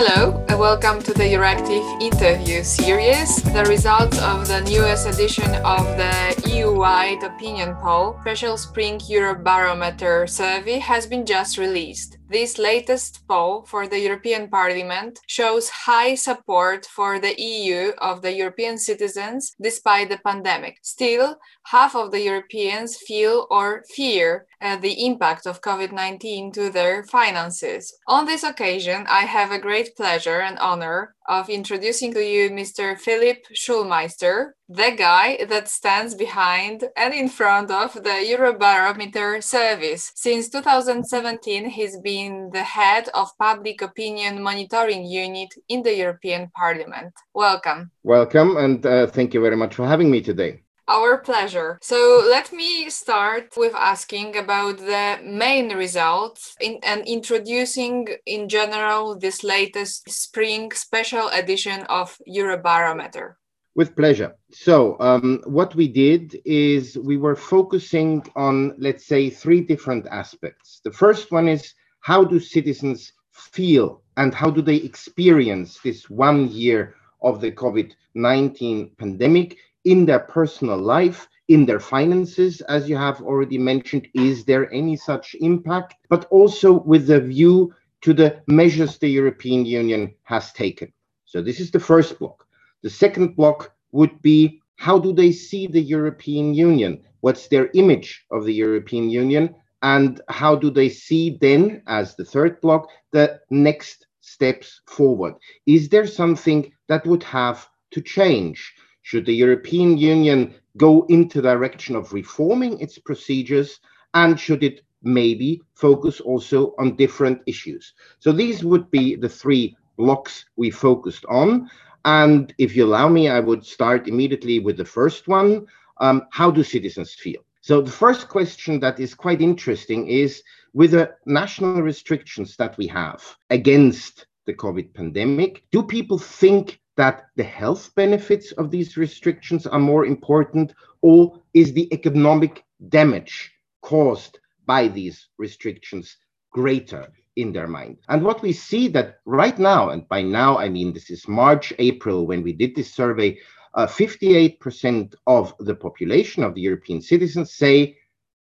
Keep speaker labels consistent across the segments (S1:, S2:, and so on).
S1: Hello, and welcome to the Euractiv interview series. The results of the newest edition of the EU-wide opinion poll, Special Spring Eurobarometer survey, has been just released. This latest poll for the European Parliament shows high support for the EU of the European citizens despite the pandemic. Still, half of the Europeans feel or fear uh, the impact of COVID 19 to their finances. On this occasion, I have a great pleasure and honor of introducing to you Mr. Philipp Schulmeister, the guy that stands behind and in front of the Eurobarometer service. Since 2017, he's been the head of public opinion monitoring unit in the European Parliament. Welcome.
S2: Welcome, and uh, thank you very much for having me today.
S1: Our pleasure. So let me start with asking about the main results in, and introducing in general this latest spring special edition of Eurobarometer.
S2: With pleasure. So, um, what we did is we were focusing on, let's say, three different aspects. The first one is how do citizens feel and how do they experience this one year of the COVID 19 pandemic in their personal life, in their finances, as you have already mentioned. Is there any such impact? But also with the view to the measures the European Union has taken. So, this is the first block. The second block would be how do they see the European Union? What's their image of the European Union? And how do they see then, as the third block, the next steps forward? Is there something that would have to change? Should the European Union go into the direction of reforming its procedures? And should it maybe focus also on different issues? So these would be the three blocks we focused on. And if you allow me, I would start immediately with the first one. Um, how do citizens feel? So the first question that is quite interesting is with the national restrictions that we have against the COVID pandemic, do people think that the health benefits of these restrictions are more important, or is the economic damage caused by these restrictions greater in their mind? And what we see that right now, and by now I mean this is March, April, when we did this survey, uh, 58% of the population of the European citizens say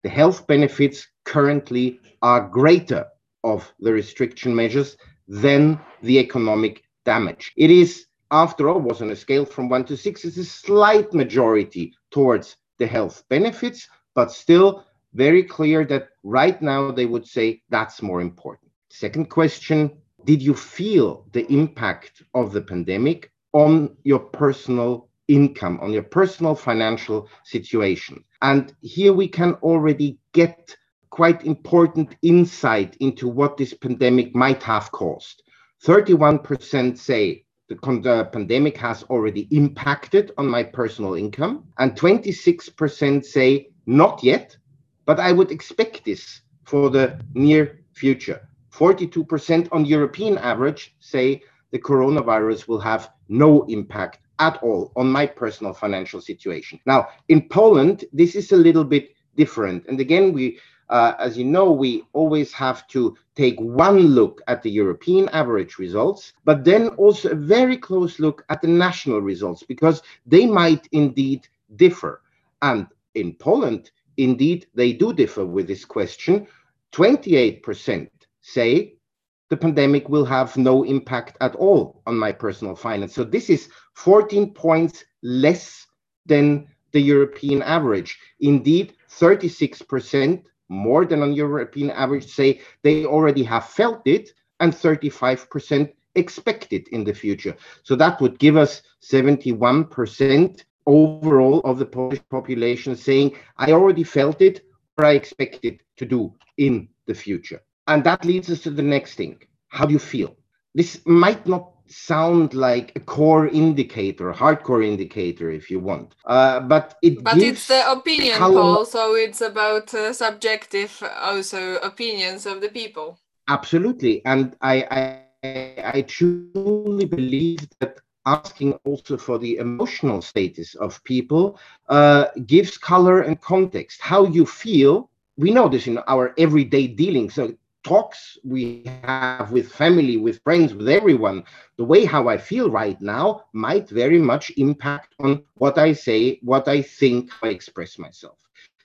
S2: the health benefits currently are greater of the restriction measures than the economic damage. It is after all, was on a scale from one to six. It's a slight majority towards the health benefits, but still very clear that right now they would say that's more important. Second question Did you feel the impact of the pandemic on your personal income, on your personal financial situation? And here we can already get quite important insight into what this pandemic might have caused. 31% say the pandemic has already impacted on my personal income, and 26% say not yet, but I would expect this for the near future. 42% on European average say the coronavirus will have no impact at all on my personal financial situation. Now, in Poland, this is a little bit different. And again, we uh, as you know, we always have to take one look at the European average results, but then also a very close look at the national results because they might indeed differ. And in Poland, indeed, they do differ with this question. 28% say the pandemic will have no impact at all on my personal finance. So this is 14 points less than the European average. Indeed, 36% more than on European average say they already have felt it, and 35% expect it in the future. So that would give us 71% overall of the Polish population saying, I already felt it or I expect it to do in the future. And that leads us to the next thing. How do you feel? This might not sound like a core indicator, a hardcore indicator, if you want. Uh, but it
S1: but it's the opinion poll, so it's about uh, subjective also opinions of the people.
S2: Absolutely, and I, I I truly believe that asking also for the emotional status of people uh, gives color and context. How you feel, we know this in our everyday dealings. So talks we have with family, with friends, with everyone, the way how I feel right now might very much impact on what I say, what I think, how I express myself.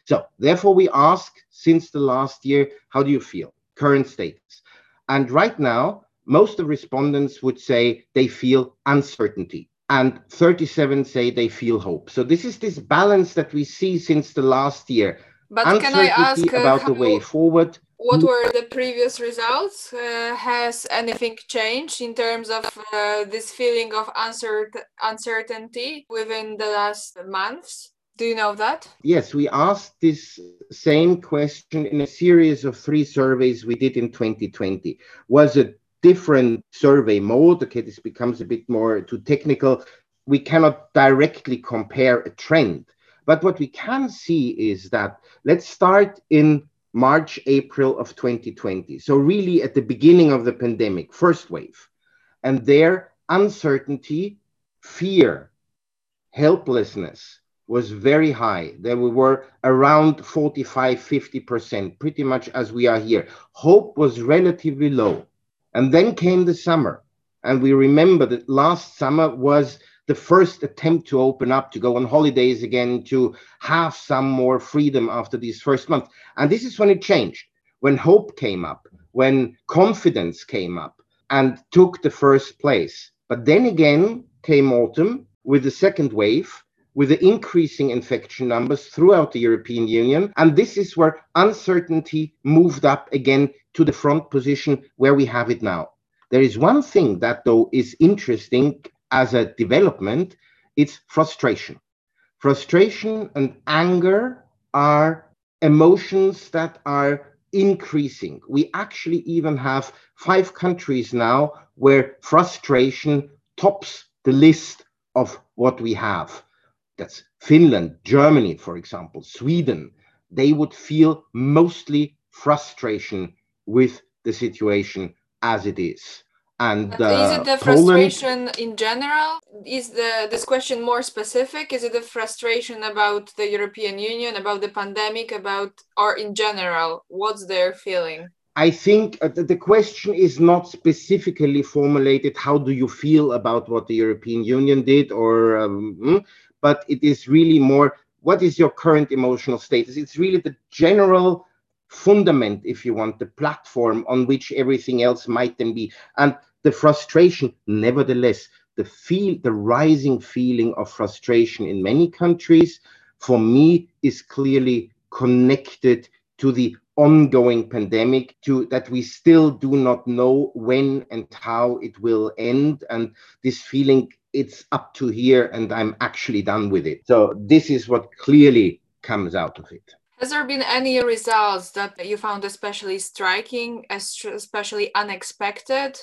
S2: So, therefore, we ask since the last year, how do you feel? Current status. And right now, most of respondents would say they feel uncertainty and 37 say they feel hope. So this is this balance that we see since the last year.
S1: But can I ask
S2: uh, about the way forward?
S1: What were the previous results? Uh, has anything changed in terms of uh, this feeling of uncert- uncertainty within the last months? Do you know that?
S2: Yes, we asked this same question in a series of three surveys we did in 2020. Was a different survey mode. Okay, this becomes a bit more too technical. We cannot directly compare a trend. But what we can see is that let's start in March, April of 2020. So, really at the beginning of the pandemic, first wave. And there, uncertainty, fear, helplessness was very high. There we were around 45, 50%, pretty much as we are here. Hope was relatively low. And then came the summer. And we remember that last summer was the first attempt to open up, to go on holidays again, to have some more freedom after these first months. And this is when it changed, when hope came up, when confidence came up and took the first place. But then again came autumn with the second wave, with the increasing infection numbers throughout the European Union. And this is where uncertainty moved up again to the front position where we have it now. There is one thing that, though, is interesting as a development it's frustration. Frustration and anger are emotions that are increasing. We actually even have five countries now where frustration tops the list of what we have. That's Finland, Germany, for example, Sweden. They would feel mostly frustration with the situation as it is. And uh,
S1: is it the frustration in general? Is the this question more specific? Is it the frustration about the European Union, about the pandemic, about or in general? What's their feeling?
S2: I think uh, the question is not specifically formulated. How do you feel about what the European Union did, or um, hmm? but it is really more what is your current emotional status? It's really the general fundament, if you want, the platform on which everything else might then be. And the frustration, nevertheless, the feel, the rising feeling of frustration in many countries, for me, is clearly connected to the ongoing pandemic to that we still do not know when and how it will end. And this feeling it's up to here and i'm actually done with it. So this is what clearly comes out of it
S1: has there been any results that you found especially striking, especially unexpected?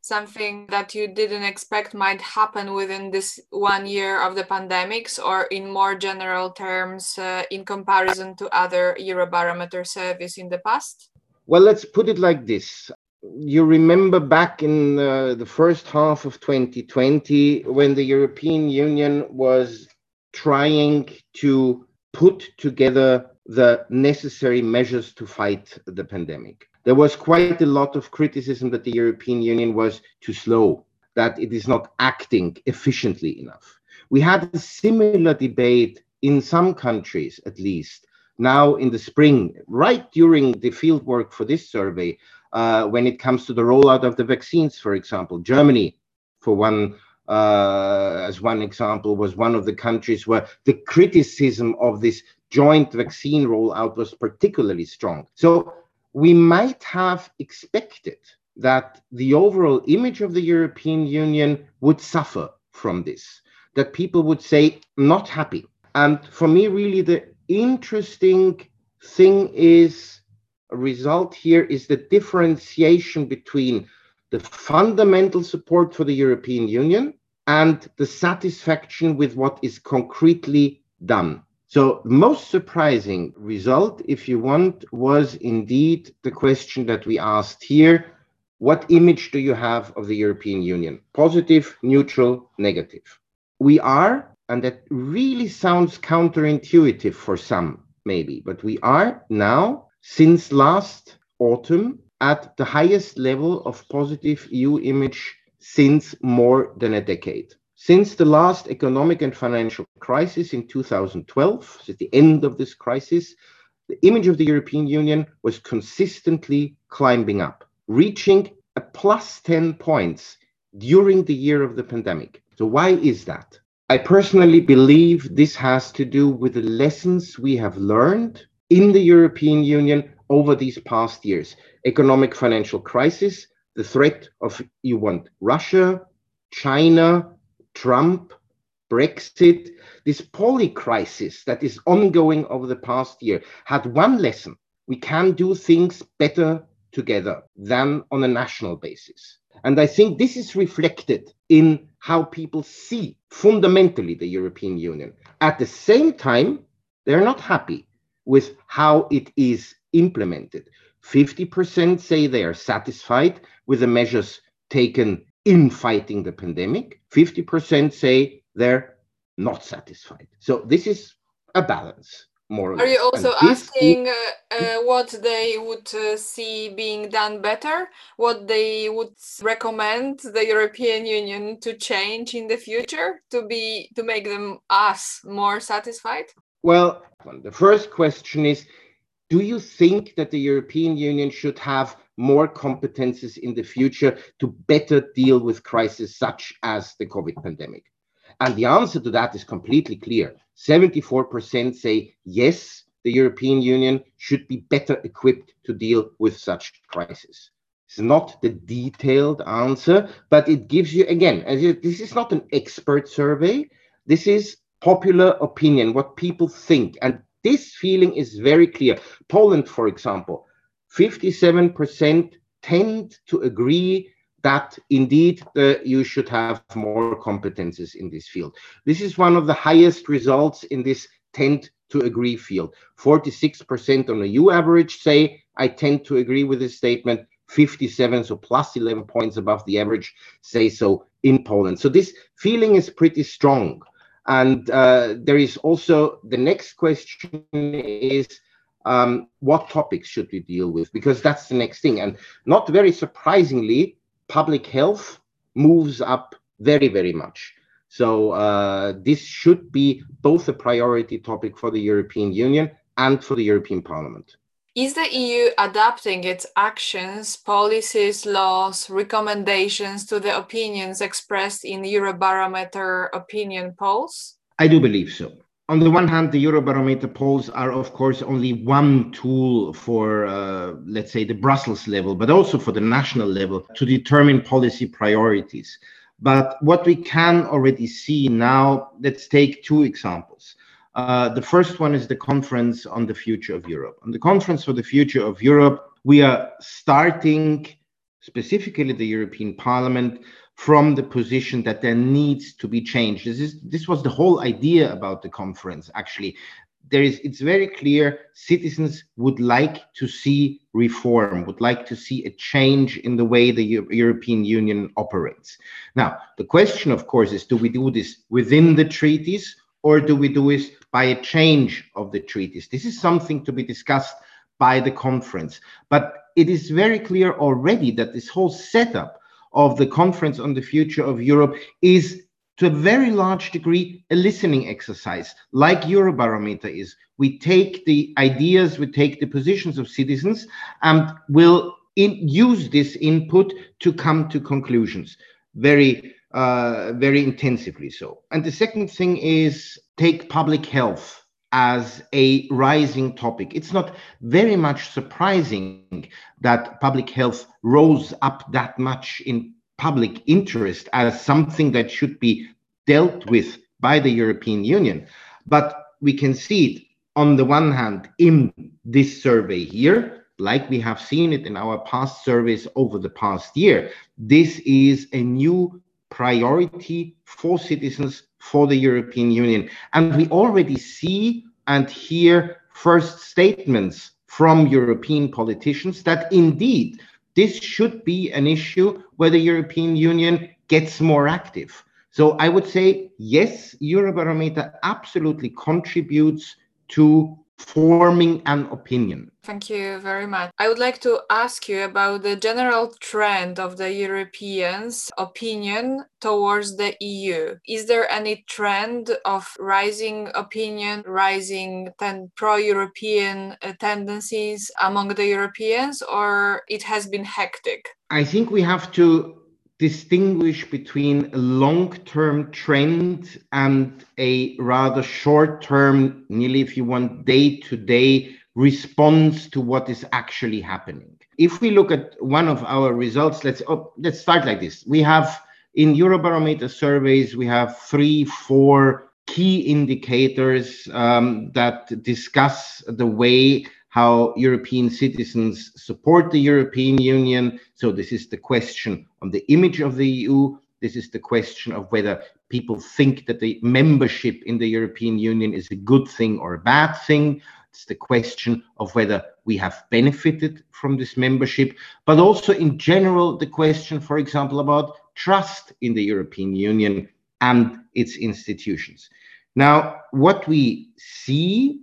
S1: Something that you didn't expect might happen within this one year of the pandemics, or in more general terms, uh, in comparison to other Eurobarometer surveys in the past?
S2: Well, let's put it like this. You remember back in uh, the first half of 2020 when the European Union was trying to put together the necessary measures to fight the pandemic. There was quite a lot of criticism that the European Union was too slow, that it is not acting efficiently enough. We had a similar debate in some countries, at least, now in the spring, right during the field work for this survey, uh, when it comes to the rollout of the vaccines, for example. Germany, for one, uh, as one example, was one of the countries where the criticism of this joint vaccine rollout was particularly strong. So we might have expected that the overall image of the European Union would suffer from this, that people would say, not happy. And for me, really, the interesting thing is a result here is the differentiation between the fundamental support for the European Union and the satisfaction with what is concretely done. So, most surprising result, if you want, was indeed the question that we asked here What image do you have of the European Union? Positive, neutral, negative. We are, and that really sounds counterintuitive for some, maybe, but we are now, since last autumn, at the highest level of positive EU image since more than a decade. Since the last economic and financial crisis in 2012, at the end of this crisis, the image of the European Union was consistently climbing up, reaching a plus 10 points during the year of the pandemic. So, why is that? I personally believe this has to do with the lessons we have learned in the European Union over these past years. Economic financial crisis, the threat of you want Russia, China, Trump, Brexit, this poly crisis that is ongoing over the past year had one lesson. We can do things better together than on a national basis. And I think this is reflected in how people see fundamentally the European Union. At the same time, they're not happy with how it is implemented. 50% say they are satisfied with the measures taken in fighting the pandemic. 50% say they're not satisfied. So this is a balance. More
S1: Are you also asking uh, uh, what they would uh, see being done better? What they would recommend the European Union to change in the future to be to make them us more satisfied?
S2: Well, the first question is do you think that the European Union should have more competences in the future to better deal with crises such as the COVID pandemic? And the answer to that is completely clear. 74% say yes, the European Union should be better equipped to deal with such crises. It's not the detailed answer, but it gives you, again, this is not an expert survey. This is popular opinion, what people think. And this feeling is very clear. Poland, for example, 57% tend to agree that indeed uh, you should have more competences in this field. This is one of the highest results in this tend to agree field. 46% on a EU average say, I tend to agree with this statement. 57, so plus 11 points above the average, say so in Poland. So this feeling is pretty strong. And uh, there is also the next question is um, what topics should we deal with? Because that's the next thing. And not very surprisingly, public health moves up very, very much. So uh, this should be both a priority topic for the European Union and for the European Parliament.
S1: Is the EU adapting its actions, policies, laws, recommendations to the opinions expressed in Eurobarometer opinion polls?
S2: I do believe so on the one hand, the Eurobarometer polls are, of course, only one tool for, uh, let's say, the Brussels level, but also for the national level to determine policy priorities. But what we can already see now, let's take two examples. Uh, the first one is the Conference on the Future of Europe. On the Conference for the Future of Europe, we are starting, specifically the European Parliament, from the position that there needs to be change. This is this was the whole idea about the conference. Actually, there is it's very clear citizens would like to see reform, would like to see a change in the way the Euro European Union operates. Now, the question, of course, is: Do we do this within the treaties, or do we do this by a change of the treaties? This is something to be discussed by the conference, but it is very clear already that this whole setup of the Conference on the Future of Europe is to a very large degree a listening exercise, like Eurobarometer is. We take the ideas, we take the positions of citizens, and we'll in, use this input to come to conclusions very, uh, very intensively so. And the second thing is take public health as a rising topic. It's not very much surprising that public health rose up that much in public interest as something that should be dealt with by the European Union. But we can see it on the one hand in this survey here, like we have seen it in our past surveys over the past year. This is a new priority for citizens for the European Union. And we already see and hear first statements from European politicians that indeed this should be an issue where the European Union gets more active. So I would say, yes, Eurobarometer absolutely contributes to forming an opinion.
S1: Thank you very much. I would like to ask you about the general trend of the Europeans' opinion towards the EU. Is there any trend of rising opinion, rising ten- pro European uh, tendencies among the Europeans, or it has been hectic?
S2: I think we have to distinguish between a long-term trend and a rather short-term, nearly if you want, day-to-day response to what is actually happening. If we look at one of our results, let's oh, let's start like this. We have in Eurobarometer surveys, we have three, four key indicators um, that discuss the way how European citizens support the European Union. So, this is the question on the image of the EU. This is the question of whether people think that the membership in the European Union is a good thing or a bad thing. It's the question of whether we have benefited from this membership, but also in general, the question, for example, about trust in the European Union and its institutions. Now, what we see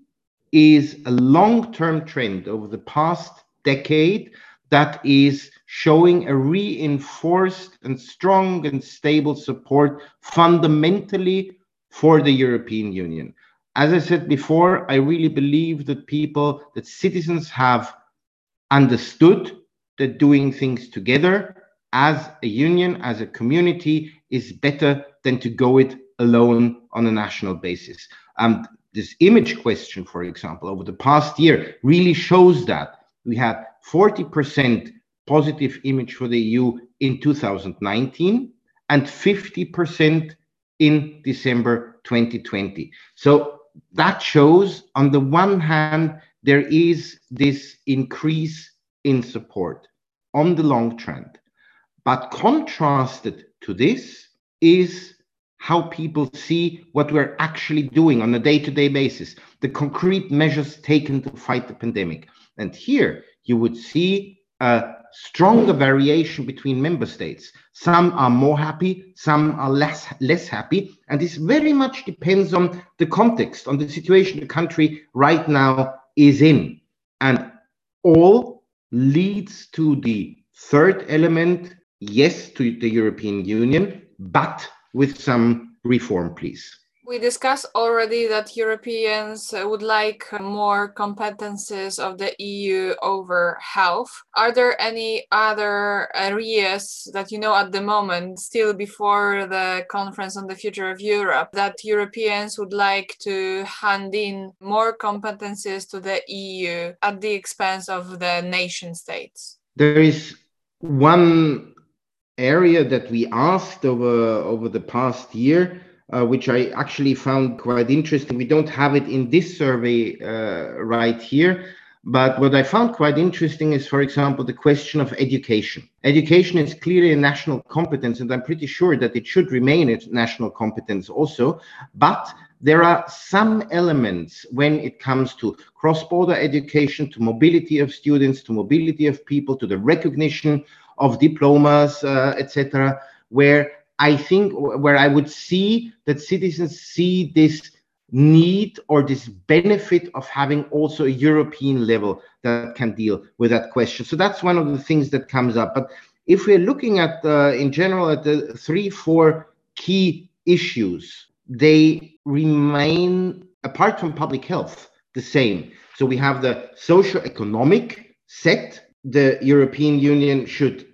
S2: is a long-term trend over the past decade that is showing a reinforced and strong and stable support fundamentally for the European Union. As I said before, I really believe that people, that citizens have understood that doing things together as a union, as a community, is better than to go it alone on a national basis. Um, this image question, for example, over the past year really shows that we had 40% positive image for the EU in 2019 and 50% in December 2020. So that shows, on the one hand, there is this increase in support on the long trend. But contrasted to this is how people see what we're actually doing on a day to day basis, the concrete measures taken to fight the pandemic. And here you would see a stronger variation between member states. Some are more happy, some are less less happy, and this very much depends on the context, on the situation the country right now is in. And all leads to the third element, yes to the European Union, but with some reform, please.
S1: We discussed already that Europeans would like more competences of the EU over health. Are there any other areas that you know at the moment, still before the conference on the future of Europe, that Europeans would like to hand in more competences to the EU at the expense of the nation states?
S2: There is one area that we asked over over the past year, uh, which I actually found quite interesting. We don't have it in this survey uh, right here, but what I found quite interesting is, for example, the question of education. Education is clearly a national competence, and I'm pretty sure that it should remain a national competence also. But there are some elements when it comes to cross border education, to mobility of students, to mobility of people, to the recognition of diplomas, uh, etc., where I think where I would see that citizens see this need or this benefit of having also a European level that can deal with that question. So that's one of the things that comes up. But if we're looking at, uh, in general, at the three, four key issues, they remain, apart from public health, the same. So we have the socio-economic set. The European Union should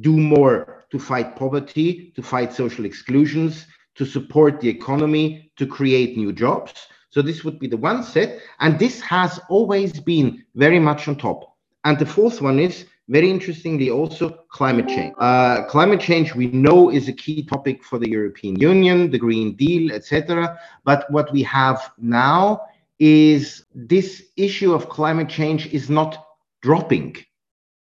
S2: do more to fight poverty, to fight social exclusions, to support the economy, to create new jobs. So this would be the one set. And this has always been very much on top. And the fourth one is very interestingly also climate change. Uh, climate change we know is a key topic for the European Union, the Green Deal, etc. But what we have now is this issue of climate change is not dropping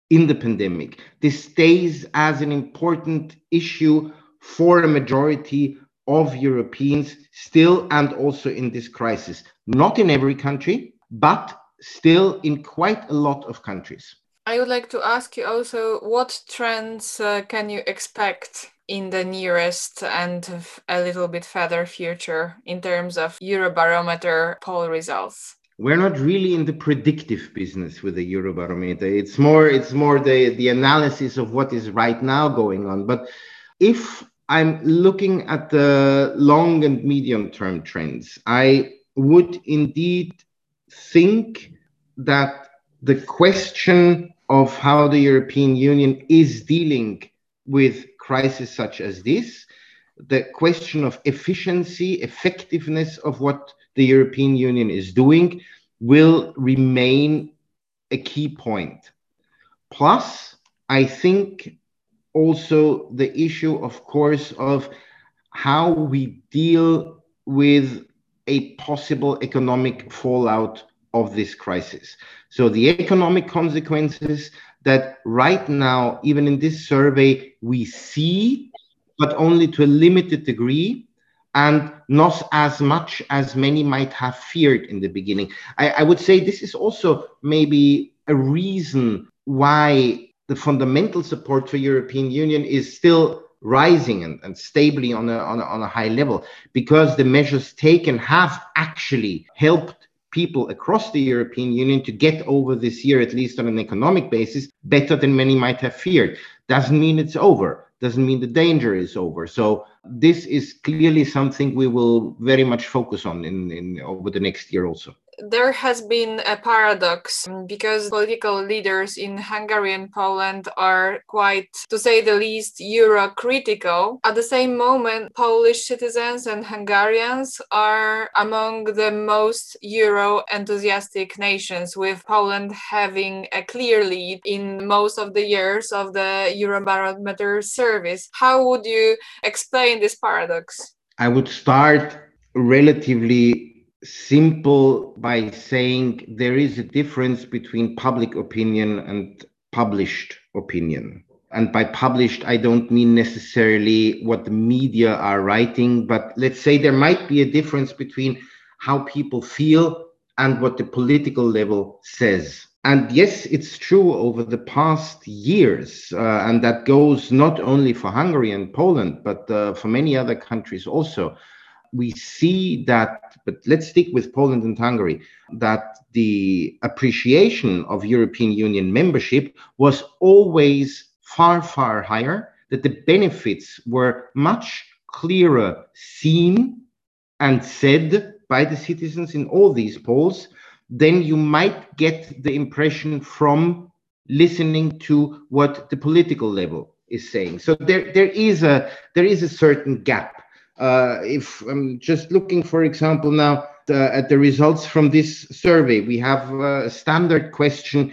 S2: in the pandemic. This stays as an important issue for a majority of Europeans still and also in this crisis. Not in every country, but still in quite a lot of countries.
S1: I would like to ask you also what trends uh, can you expect in the nearest and a little bit further future in terms of Eurobarometer poll results?
S2: We're not really in the predictive business with the Eurobarometer. It's more it's more the the analysis of what is right now going on. But if I'm looking at the long and medium term trends, I would indeed think that the question of how the European Union is dealing with crises such as this, the question of efficiency, effectiveness of what the European Union is doing will remain a key point. Plus, I think also the issue, of course, of how we deal with a possible economic fallout of this crisis. So the economic consequences that right now, even in this survey, we see, but only to a limited degree, and not as much as many might have feared in the beginning. I, I would say this is also maybe a reason why the fundamental support for European Union is still rising and, and stably on a, on, a, on a high level because the measures taken have actually helped people across the European Union to get over this year, at least on an economic basis, better than many might have feared. Doesn't mean it's over, doesn't mean the danger is over. So this is clearly something we will very much focus on in, in over the next year also
S1: there has been a paradox mm, because political leaders in Hungary and Poland are quite, to say the least, Euro critical. At the same moment, Polish citizens and Hungarians are among the most Euro enthusiastic nations, with Poland having a clear lead in most of the years of the Eurobarometer service. How would you explain this paradox?
S2: I would start relatively simple by saying there is a difference between public opinion and published opinion. And by published, I don't mean necessarily what the media are writing, but let's say there might be a difference between how people feel and what the political level says. And yes, it's true over the past years, uh, and that goes not only for Hungary and Poland, but uh, for many other countries also we see that, but let's stick with Poland and Hungary, that the appreciation of European Union membership was always far, far higher, that the benefits were much clearer seen and said by the citizens in all these polls, then you might get the impression from listening to what the political level is saying. So there, there is a there is a certain gap uh, if I'm just looking, for example, now the, at the results from this survey, we have a standard question.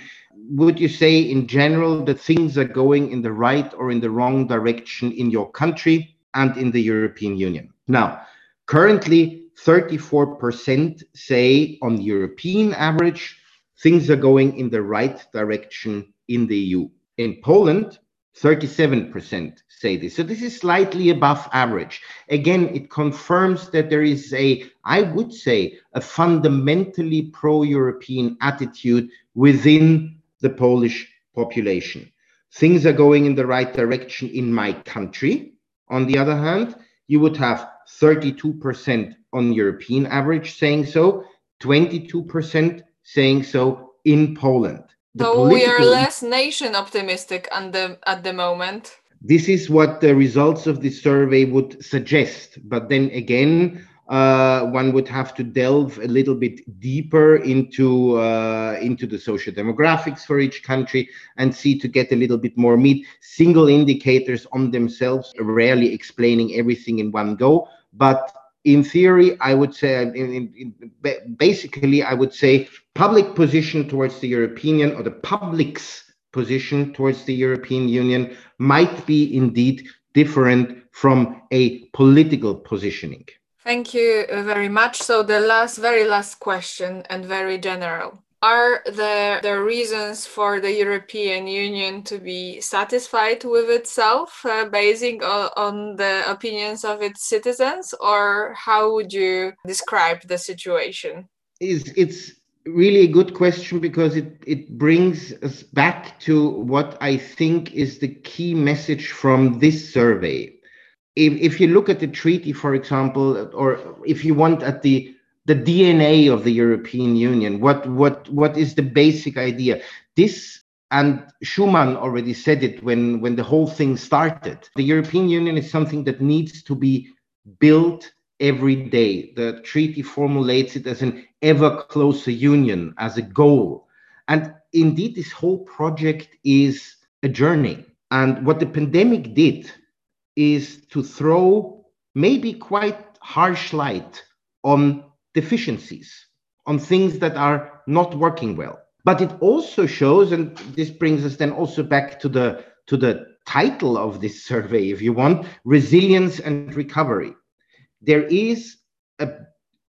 S2: Would you say in general that things are going in the right or in the wrong direction in your country and in the European Union? Now, currently, 34% say on European average, things are going in the right direction in the EU. In Poland, 37% say this. So this is slightly above average. Again, it confirms that there is a, I would say, a fundamentally pro European attitude within the Polish population. Things are going in the right direction in my country. On the other hand, you would have 32% on European average saying so, 22% saying so in Poland.
S1: So we are less nation optimistic at the, at the moment.
S2: This is what the results of this survey would suggest. But then again, uh, one would have to delve a little bit deeper into uh, into the social demographics for each country and see to get a little bit more meat. Single indicators on themselves rarely explaining everything in one go, but in theory, I would say, in, in, in, basically, I would say public position towards the European Union or the public's position towards the European Union might be indeed different from a political positioning.
S1: Thank you very much. So the last, very last question and very general are there the reasons for the European Union to be satisfied with itself, uh, basing on, on the opinions of its citizens, or how would you describe the situation?
S2: It's, it's really a good question because it, it brings us back to what I think is the key message from this survey. If, if you look at the treaty, for example, or if you want at the the DNA of the European Union. What what what is the basic idea? This and Schuman already said it when when the whole thing started. The European Union is something that needs to be built every day. The treaty formulates it as an ever closer union, as a goal. And indeed, this whole project is a journey. And what the pandemic did is to throw maybe quite harsh light on deficiencies, on things that are not working well. But it also shows, and this brings us then also back to the to the title of this survey, if you want, resilience and recovery. There is a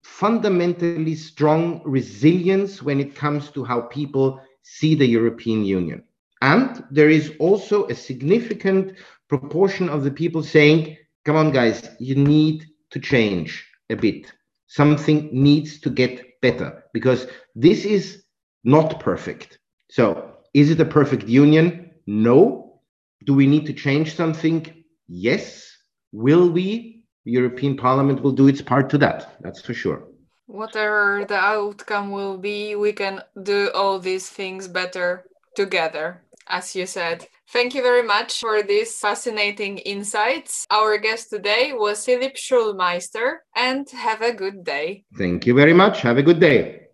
S2: fundamentally strong resilience when it comes to how people see the European Union. And there is also a significant proportion of the people saying, come on, guys, you need to change a bit. Something needs to get better because this is not perfect. So, is it a perfect union? No. Do we need to change something? Yes. Will we? The European Parliament will do its part to that. That's for sure.
S1: Whatever the outcome will be, we can do all these things better together, as you said. Thank you very much for these fascinating insights. Our guest today was Philipp Schulmeister, and have a good day.
S2: Thank you very much. Have a good day.